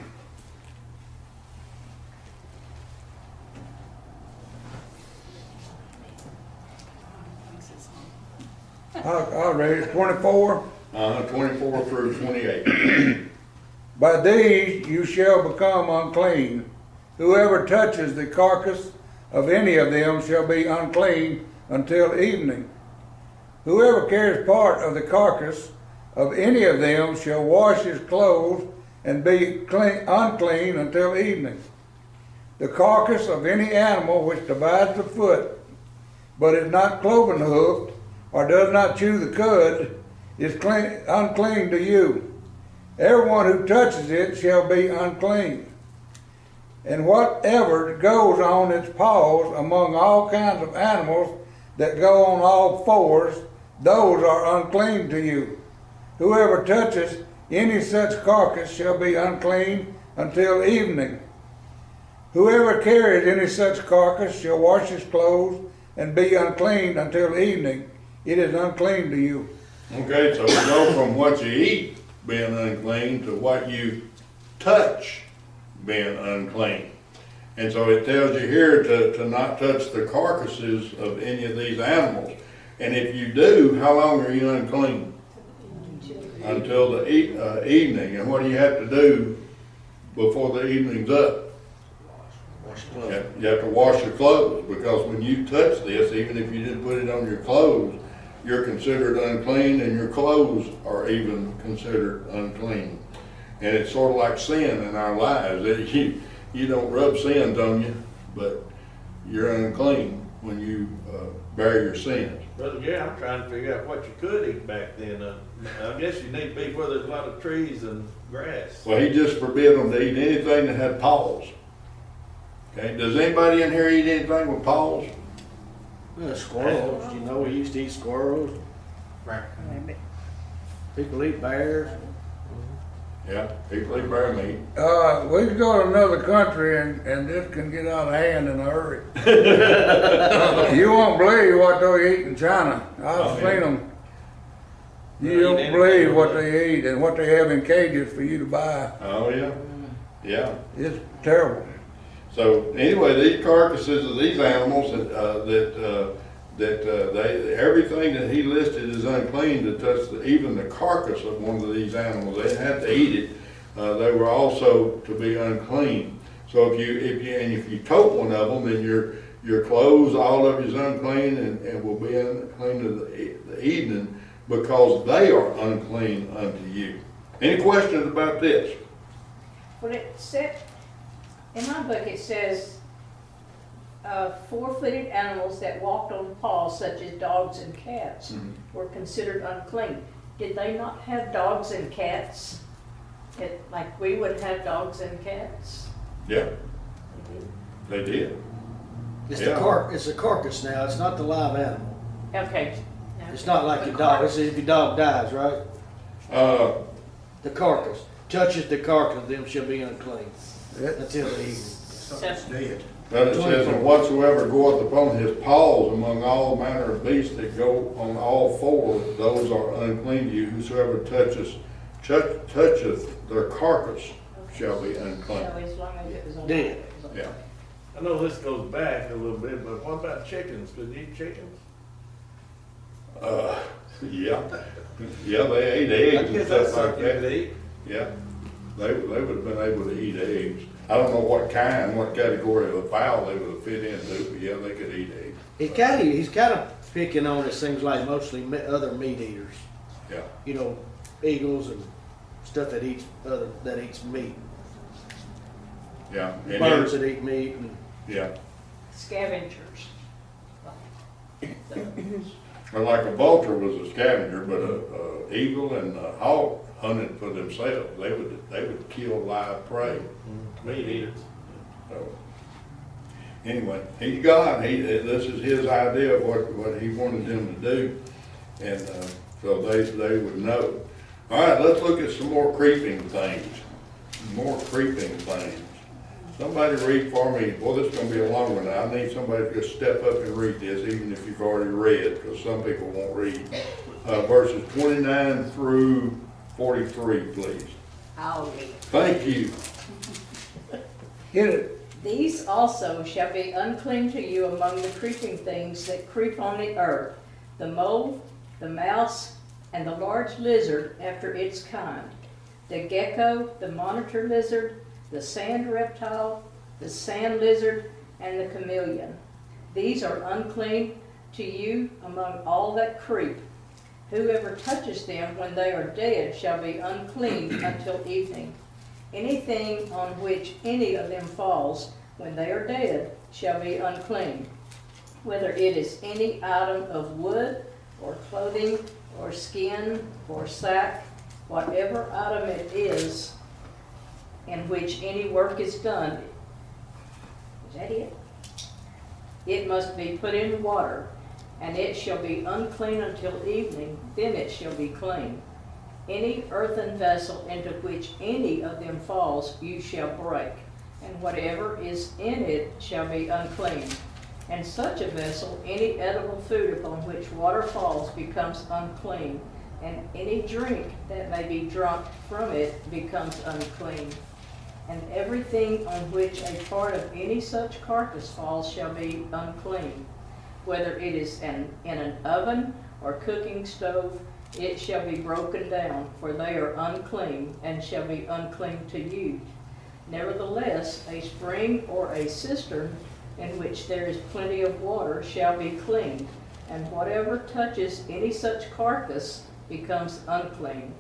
I'll, I'll read it, twenty-four. Uh, twenty-four through twenty-eight. By these you shall become unclean. Whoever touches the carcass of any of them shall be unclean until evening. Whoever carries part of the carcass of any of them shall wash his clothes and be clean, unclean until evening. The carcass of any animal which divides the foot, but is not cloven hoofed, or does not chew the cud, is clean, unclean to you. Everyone who touches it shall be unclean. And whatever goes on its paws among all kinds of animals that go on all fours, those are unclean to you. Whoever touches any such carcass shall be unclean until evening. Whoever carries any such carcass shall wash his clothes and be unclean until evening. It is unclean to you. Okay, so we go from what you eat being unclean to what you touch being unclean. And so it tells you here to, to not touch the carcasses of any of these animals. And if you do, how long are you unclean? Until the e- uh, evening. And what do you have to do before the evening's up? You have, you have to wash your clothes, because when you touch this, even if you didn't put it on your clothes, you're considered unclean and your clothes are even considered unclean. And it's sort of like sin in our lives, that you, you don't rub sins on you, but you're unclean when you, uh, bear your sins. Brother Gary, I'm trying to figure out what you could eat back then. Uh, I guess you need to be where there's a lot of trees and grass. Well, he just forbid them to eat anything that had paws. Okay, does anybody in here eat anything with paws? Squirrels, you know, we used to eat squirrels. Right. People eat bears. Yeah, people eat bear meat. Uh, we can go to another country and, and this can get out of hand in a hurry. you won't believe what they eat in China. I've Oh, seen yeah. them. You eat don't believe what they eat and what they have in cages for you to buy. Oh, yeah, yeah. It's terrible. So anyway, these carcasses of these animals that, uh, that, uh, that, uh, they, everything that he listed is unclean to touch, the- even the carcass of one of these animals, they had to eat it. Uh, they were also to be unclean. So if you, if you, and if you tote one of them, then your, your clothes, all of it is unclean and, and will be unclean to the, the evening because they are unclean unto you. Any questions about this? Well, it said, in my book, it says, uh, four-footed animals that walked on paws such as dogs and cats Mhm. were considered unclean. Did they not have dogs and cats? It, like we would have dogs and cats? Yeah, they did. It's the Yeah. car, it's the carcass now, it's not the live animal. Okay. It's not like your dog, it's if your dog dies, right? Uh, The carcass, touches the carcass, of them shall be unclean. It- Until the evening. Something's dead. But it says, and whatsoever goeth upon his paws among all manner of beasts that go on all four, those are unclean to you. Whosoever toucheth, touch- toucheth their carcass shall be unclean. So as long as it was on. Dead. Yeah. I know this goes back a little bit, but what about chickens? Could you eat chickens? Uh, yeah, yeah, they ate eggs and stuff like that. eat. Yeah, they, they would have been able to eat eggs. I don't know what kind, what category of a fowl they would have fit into, but yeah, they could eat eggs. He kind of, he's kind of picking on, it seems like mostly me- other meat eaters. Yeah. You know, eagles and stuff that eats other, that eats meat. Yeah. and Birds it- that eat meat and Yeah. Scavengers. Or like a vulture was a scavenger, but a, a eagle and a hawk hunted for themselves. They would, they would kill live prey. Meat eaters. So, anyway, he's God. He, this is his idea of what, what he wanted them to do. And, uh, so they, they would know. All right, let's look at some more creeping things. More creeping things. Somebody read for me, well, this is gonna be a long one. I need somebody to just step up and read this, even if you've already read, because some people won't read. Uh, verses twenty-nine through forty-three, please. I'll read. Thank you. Hit it. These also shall be unclean to you among the creeping things that creep on the earth, the mole, the mouse, and the large lizard after its kind, the gecko, the monitor lizard, the sand reptile, the sand lizard, and the chameleon. These are unclean to you among all that creep. Whoever touches them when they are dead shall be unclean until evening. Anything on which any of them falls when they are dead shall be unclean, whether it is any item of wood, or clothing, or skin, or sack, whatever item it is in which any work is done. Is that it? It must be put in water, and it shall be unclean until evening, then it shall be clean. Any earthen vessel into which any of them falls, you shall break, and whatever is in it shall be unclean. And such a vessel, any edible food upon which water falls becomes unclean, and any drink that may be drunk from it becomes unclean. And everything on which a part of any such carcass falls shall be unclean. Whether it is an, in an oven or cooking stove, it shall be broken down, for they are unclean, and shall be unclean to you. Nevertheless, a spring or a cistern in which there is plenty of water shall be clean, and whatever touches any such carcass becomes unclean.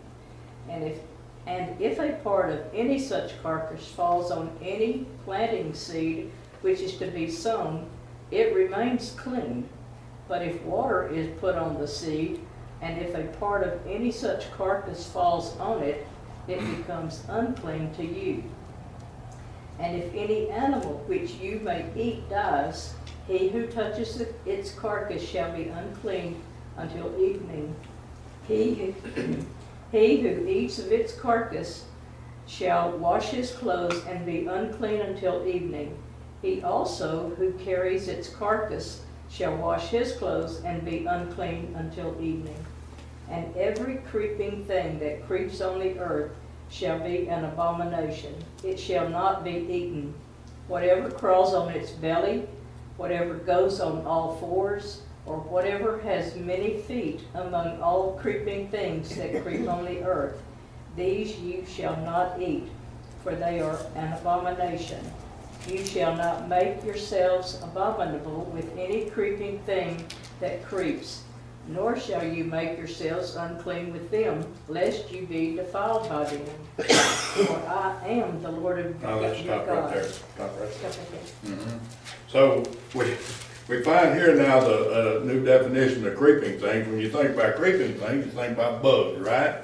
And if, and if a part of any such carcass falls on any planting seed which is to be sown, it remains clean. But if water is put on the seed, and if a part of any such carcass falls on it, it becomes unclean to you. And if any animal which you may eat dies, he who touches the- its carcass shall be unclean until evening. He he who eats of its carcass shall wash his clothes and be unclean until evening. He also who carries its carcass shall wash his clothes and be unclean until evening. And every creeping thing that creeps on the earth shall be an abomination. It shall not be eaten. Whatever crawls on its belly, whatever goes on all fours, or whatever has many feet among all creeping things that creep on the earth, these you shall not eat, for they are an abomination. You shall not make yourselves abominable with any creeping thing that creeps, nor shall you make yourselves unclean with them, lest you be defiled by them. For I am the Lord of let's your stop right God. there, stop right there. Stop right there. So we, we find here now the, uh, new definition of creeping things. When you think about creeping things, you think about bugs, right?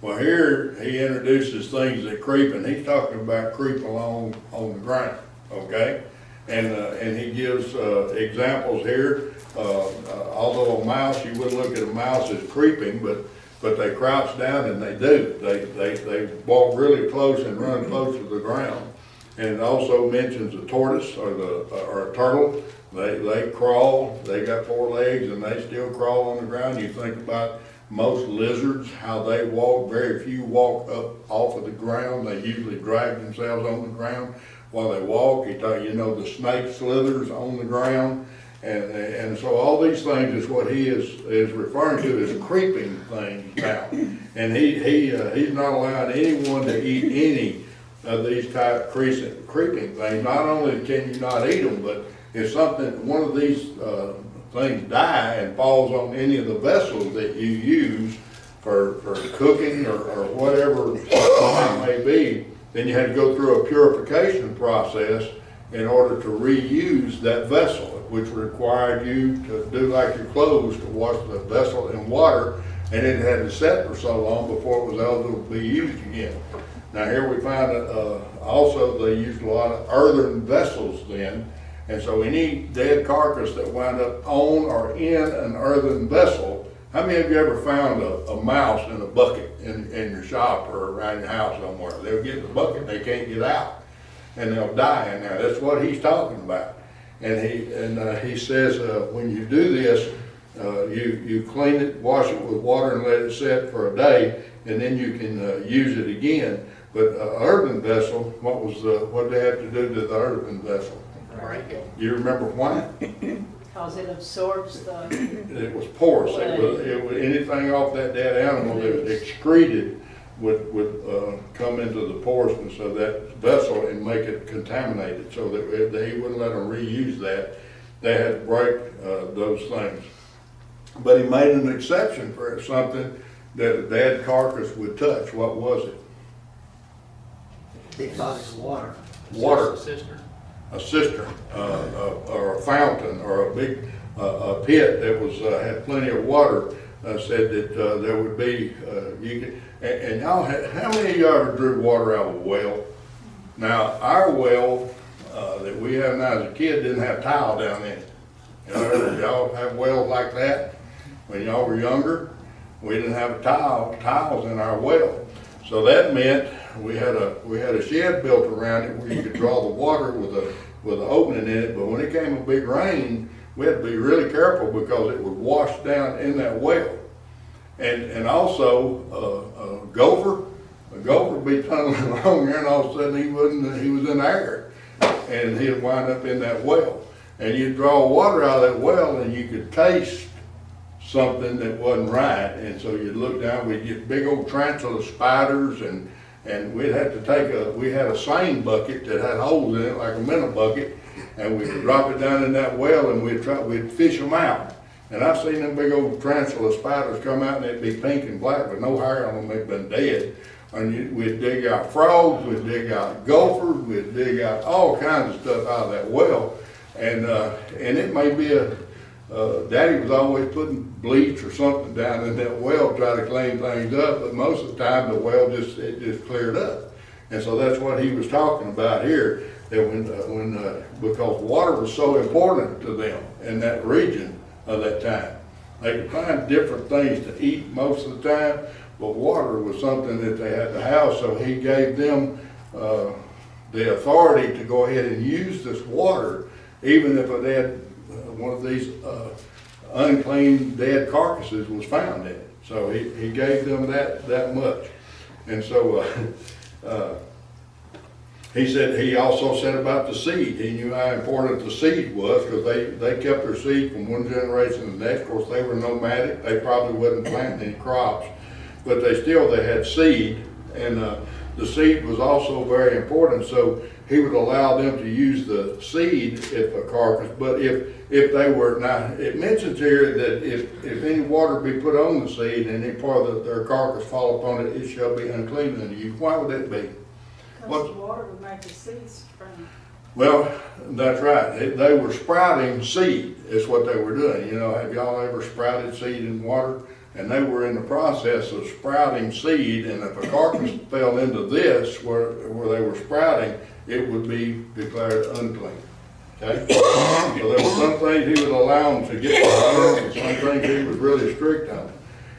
Well, here he introduces things that creep and he's talking about creep along on the ground, okay? And, uh, and he gives, uh, examples here. Uh, uh, although a mouse, you wouldn't look at a mouse as creeping, but, but they crouch down and they do. They, they, they walk really close and run close to the ground. And it also mentions a tortoise or the, or a turtle. They, they crawl, they got four legs and they still crawl on the ground. You think about most lizards, how they walk, very few walk up off of the ground. They usually drag themselves on the ground while they walk. You talk, you know, the snake slithers on the ground. And, and so all these things is what he is, is referring to as creeping things now. And he, he, uh, he's not allowing anyone to eat any of these type creasing, creeping things. Not only can you not eat them, but if something, one of these, uh, things die and falls on any of the vessels that you use for, for cooking or, or whatever it may be, then you had to go through a purification process in order to reuse that vessel, which required you to do like your clothes, to wash the vessel in water, and it had to set for so long before it was eligible to be used again. Now here we find that, uh, also they used a lot of earthen vessels then, and so any dead carcass that wound up on or in an earthen vessel, how many of you ever found a, a mouse in a bucket in, in your shop or around your house somewhere? They'll get in the bucket, they can't get out, and they'll die in there. That's what he's talking about. And he, and, uh, he says, uh, when you do this, uh, you, you clean it, wash it with water and let it set for a day, and then you can, uh, use it again. But a earthen vessel, what was the, what did they have to do to the earthen vessel? Break it, you remember why? Cause it absorbs the, It was porous, it was, it was, anything off that dead animal that was excreted would, would, uh, come into the porousness of that vessel and make it contaminated, so that they wouldn't let them reuse that. They had to break, uh, those things. But he made an exception for something that a dead carcass would touch, what was it? Big bodies water. Water. Sister. A cistern, uh, or a fountain, or a big, uh, a pit that was, uh, had plenty of water, uh, said that, there would be, you could, and, and y'all, had- how many of y'all ever drew water out of a well? Now, our well, that we have now as a kid didn't have tile down in it. y'all have wells like that when y'all were younger? We didn't have tile, tiles in our well. So that meant we had a, we had a shed built around it where you could draw the water with a, with an opening in it, but when it came a big rain, we had to be really careful because it would wash down in that well. And, and also, uh, a gopher, a gopher would be tunneling along there and all of a sudden he wasn't, he was in the air. And he'd wind up in that well. And you'd draw water out of that well and you could taste something that wasn't right, and so you'd look down, we'd get big old tarantula spiders, and, and we'd have to take a, we had a seine bucket that had holes in it, like a minnow bucket, and we'd drop it down in that well, and we'd try, we'd fish them out. And I've seen them big old tarantula spiders come out, and they'd be pink and black with no hair on them, they'd been dead. And you, we'd dig out frogs, we'd dig out gophers, we'd dig out all kinds of stuff out of that well. And, uh, and it may be a, uh, Daddy was always putting bleach or something down in that well, to try to clean things up, but most of the time the well just, it just cleared up. And so that's what he was talking about here, that when, uh, when, uh, because water was so important to them in that region of that time. They could find different things to eat most of the time, but water was something that they had to have, so he gave them, uh, the authority to go ahead and use this water, even if dead, uh, one of these, uh, unclean dead carcasses was found in. It. So he, he gave them that, that much. And so, uh, uh, he said, he also said about the seed, he knew how important the seed was, because they, they kept their seed from one generation to the next, of course, they were nomadic, they probably wasn't planting any crops, but they still, they had seed, and, uh, the seed was also very important, so he would allow them to use the seed if a carcass, but if, if they were, now, it mentions here that if, if any water be put on the seed and any part of their carcass fall upon it, it shall be unclean unto you. Why would that be? Because the water would make the seeds spring. Well, that's right. They, they were sprouting seed, is what they were doing. You know, have y'all ever sprouted seed in water? And they were in the process of sprouting seed, and if a carcass fell into this where, where they were sprouting, it would be declared unclean. Okay? So there were some things he would allow them to get by, and some things he was really strict on.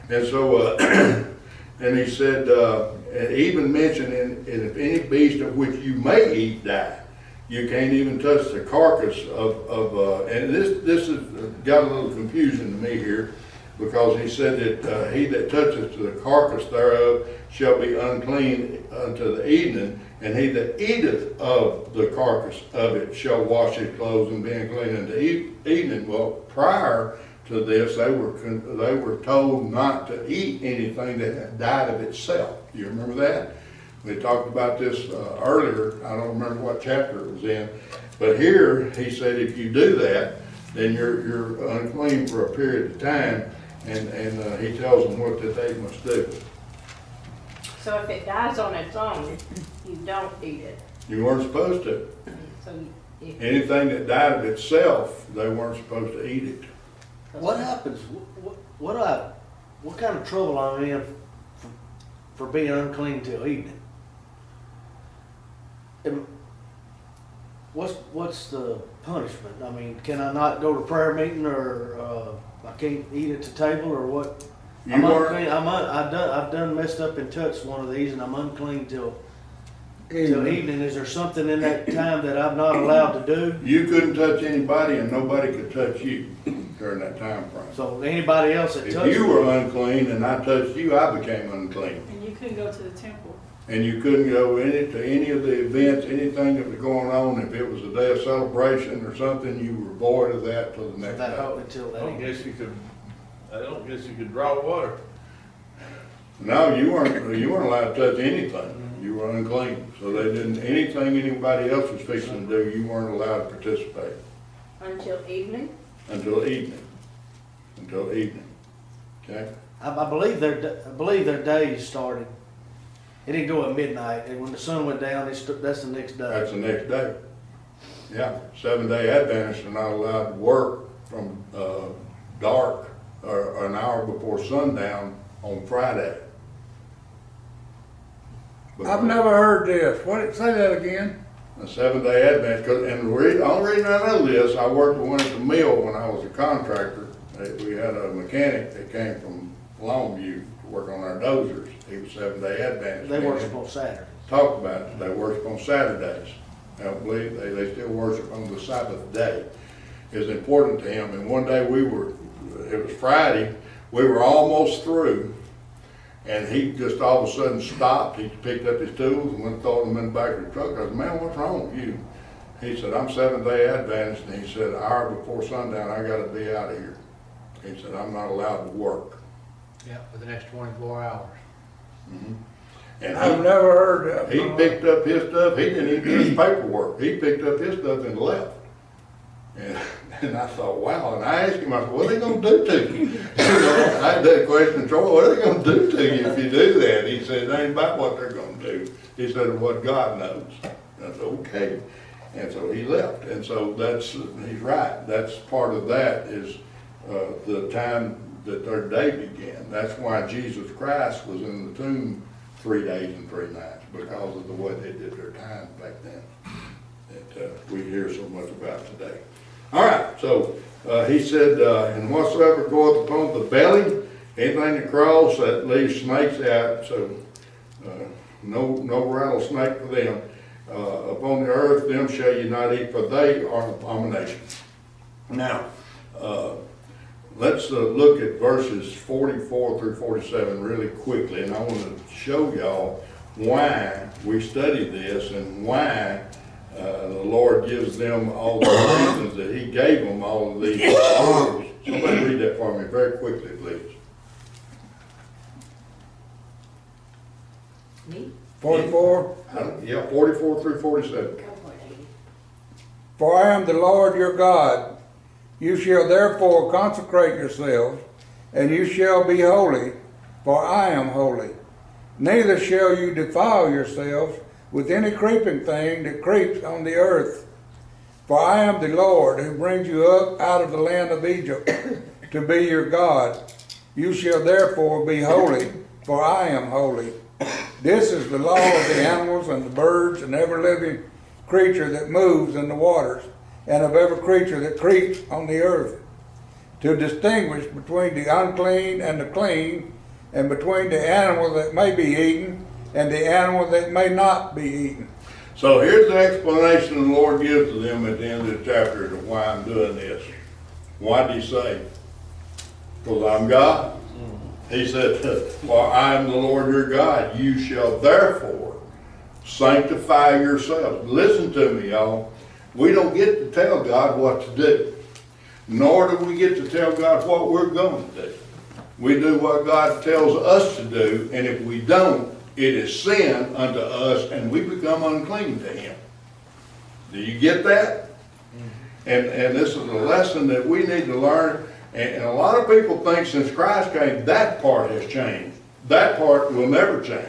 And so, uh, and he said, uh, and even mentioning, and if any beast of which you may eat die, you can't even touch the carcass of, of, uh, and this, this has got a little confusion to me here, because he said that, uh, he that toucheth to the carcass thereof shall be unclean unto the evening, and he that eateth of the carcass of it shall wash his clothes and be unclean unto evening. Well, prior to this, they were, they were told not to eat anything that had died of itself. You remember that? We talked about this uh, earlier, I don't remember what chapter it was in, but here, he said if you do that, then you're, you're unclean for a period of time, and, and uh, he tells them what that they must do. So if it dies on its own, you don't eat it. You weren't supposed to. So if. Anything that died of itself, they weren't supposed to eat it. What happens, what, what I, what kind of trouble I'm in for, for being unclean till evening? Am- What's, what's the punishment? I mean, can I not go to prayer meeting or, uh, I can't eat at the table or what? You I'm weren't, unclean, I'm, un- I've done, I've done messed up and touched one of these and I'm unclean till, till evening. Is there something in that time that I'm not allowed to do? you couldn't touch anybody and nobody could touch you during that time frame. So anybody else that If touched you me? were unclean and I touched you, I became unclean. And you couldn't go to the temple. And you couldn't go any, to any of the events, anything that was going on, if it was a day of celebration or something, you were void of that till the next That, day. until I that don't evening. guess you could, I don't guess you could draw water. No, you weren't, you weren't allowed to touch anything. You were unclean. So they didn't, anything anybody else was fixing to do, you weren't allowed to participate Until evening? until evening. Until evening. Okay? I, I believe their, d- I believe their days started. It didn't go at midnight, and when the sun went down, it's, that's the next day. That's the next day. Yeah, seven day Adventists are not allowed to work from, uh, dark or an hour before sundown on Friday. But I've never heard this. What, did, say that again? A seven day Advent, 'cause- and the re, only reason I know this, I worked with one at the mill when I was a contractor. We had a mechanic that came from Longview to work on our dozers. He was seven day Adventist. They worship on Saturday. talk about it. They worship on Saturdays. I don't believe, they, they still worship on the Sabbath day. It's important to him. And one day we were, it was Friday, we were almost through. And he just all of a sudden stopped. He picked up his tools and went and throw them in the back of the truck. I said, man, what's wrong with you? He said, I'm seventh day Adventist. And he said, hour before sundown, I gotta be out of here. He said, I'm not allowed to work. Yeah, for the next twenty-four hours. And I've he, never heard that. He picked up his stuff, he didn't even do his paperwork, he picked up his stuff and left. And, and I thought, wow, and I asked him, I said, what are they gonna do to you? You know, I had that question, Troy, what are they gonna do to you if you do that? He said, it ain't about what they're gonna do, he said, what God knows. I said, okay, and so he left, and so that's, he's right, that's part of that is, uh, the time that their day began. That's why Jesus Christ was in the tomb three days and three nights, because of the way they did their time back then, that uh, we hear so much about today. All right, so uh, he said, uh, and whatsoever goeth upon the belly, anything that crawls, that leaves snakes out, so uh, no, no rattlesnake for them. Uh, Upon the earth, them shall you not eat, for they are an abomination. Now, uh, let's uh, look at verses 44 through 47 really quickly, and I want to show y'all why we study this and why uh, the Lord gives them all the reasons that He gave them all of these orders. Somebody read that for me very quickly, please. Me? Forty-four, Yeah, forty-four through forty-seven. For I am the Lord your God. You shall therefore consecrate yourselves, and you shall be holy, for I am holy. Neither shall you defile yourselves with any creeping thing that creeps on the earth. For I am the Lord who brings you up out of the land of Egypt to be your God. You shall therefore be holy, for I am holy. This is the law of the animals and the birds and every living creature that moves in the waters, and of every creature that creeps on the earth, to distinguish between the unclean and the clean, and between the animal that may be eaten and the animal that may not be eaten. So here's the explanation the Lord gives to them at the end of the chapter of why I'm doing this. Why did he say? Because I'm God. He said, For I am the Lord your God. You shall therefore sanctify yourselves. Listen to me, y'all. We don't get to tell God what to do, nor do we get to tell God what we're going to do. We do what God tells us to do, and if we don't, it is sin unto us, and we become unclean to Him. Do you get that? Mm-hmm. And, and this is a lesson that we need to learn. And, and a lot of people think since Christ came, that part has changed. That part will never change.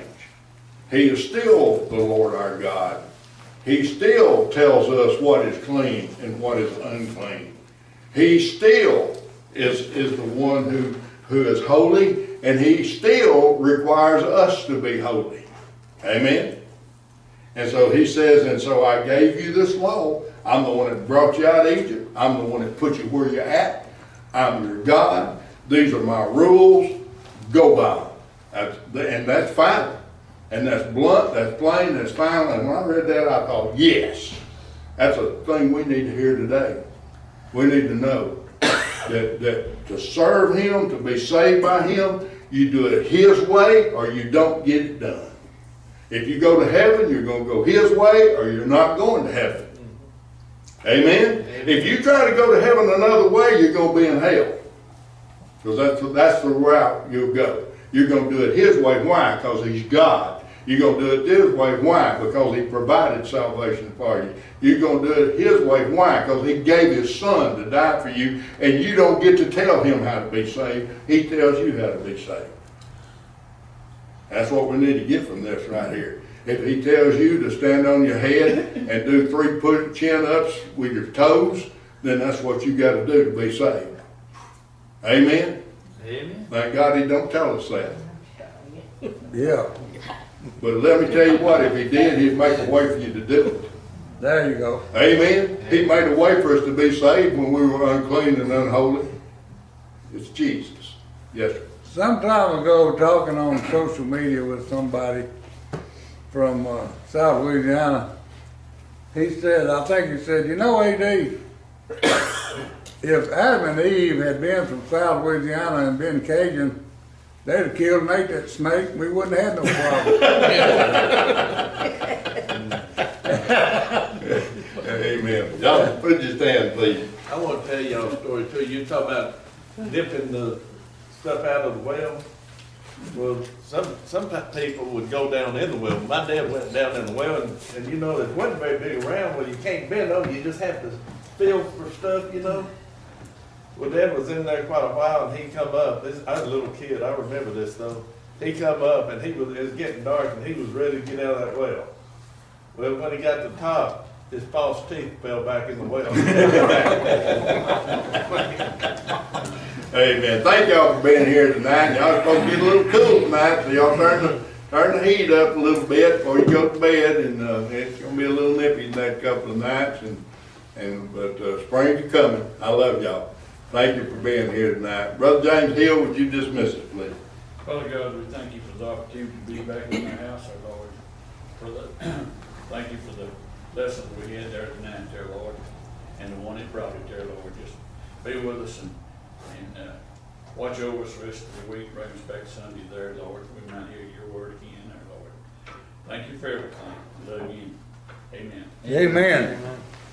He is still the Lord our God. He still tells us what is clean and what is unclean. He still is, is the one who, who is holy, and he still requires us to be holy. Amen? And so he says, and so I gave you this law. I'm the one that brought you out of Egypt. I'm the one that put you where you're at. I'm your God. These are my rules. Go by them. And that's fine. And that's blunt, that's plain, that's final. And when I read that, I thought, yes, that's a thing we need to hear today. We need to know that, that to serve Him, to be saved by Him, you do it His way or you don't get it done. If you go to heaven, you're going to go His way or you're not going to heaven. Amen? If you try to go to heaven another way, you're going to be in hell. Because that's, that's the route you'll go. You're going to do it His way. Why? Because He's God. You're going to do it His way. Why? Because He provided salvation for you. You're going to do it His way. Why? Because He gave His Son to die for you, and you don't get to tell Him how to be saved. He tells you how to be saved. That's what we need to get from this right here. If He tells you to stand on your head and do three put chin ups with your toes, then that's what you got to do to be saved. Amen. Amen. Thank God He don't tell us that. Yeah, But let me tell you what, if he did, he'd make a way for you to do it. there you go. Amen? He made a way for us to be saved when we were unclean and unholy. It's Jesus. Yes, sir. Some time ago, talking on social media with somebody from uh, South Louisiana, he said, I think he said, you know, AD, if Adam and Eve had been from South Louisiana and been Cajun, they'd have killed and ate that snake. We wouldn't have had no problem. Amen. Y'all, put your stand, please. I want to tell y'all a story too. You talk about dipping the stuff out of the well. Well, some, some people would go down in the well. My dad went down in the well and, and you know, there wasn't very big around where you can't bend over, you just have to feel for stuff, you know? Well, Dad was in there quite a while and he come up, this, I was a little kid, I remember this though. He come up and he was, it was getting dark and he was ready to get out of that well. Well, when he got to the top, his false teeth fell back in the well. Amen. Thank y'all for being here tonight. Y'all supposed to get a little cool tonight, so y'all turn the, turn the heat up a little bit before you go to bed, and, uh, it's gonna be a little nippy the next couple of nights, and, and, but, uh, spring's coming. I love y'all. Thank you for being here tonight. Brother James Hill, would you dismiss us, please? Father God, we thank you for the opportunity to be back in our house, our Lord. For the, thank you for the lessons we had there tonight, dear Lord, and the one that brought it, dear Lord. Just be with us and, and, uh, watch over us the rest of the week, bring us back Sunday there, Lord. We might hear your word again, there, Lord. Thank you for everything. Love you. Amen. Amen. Amen.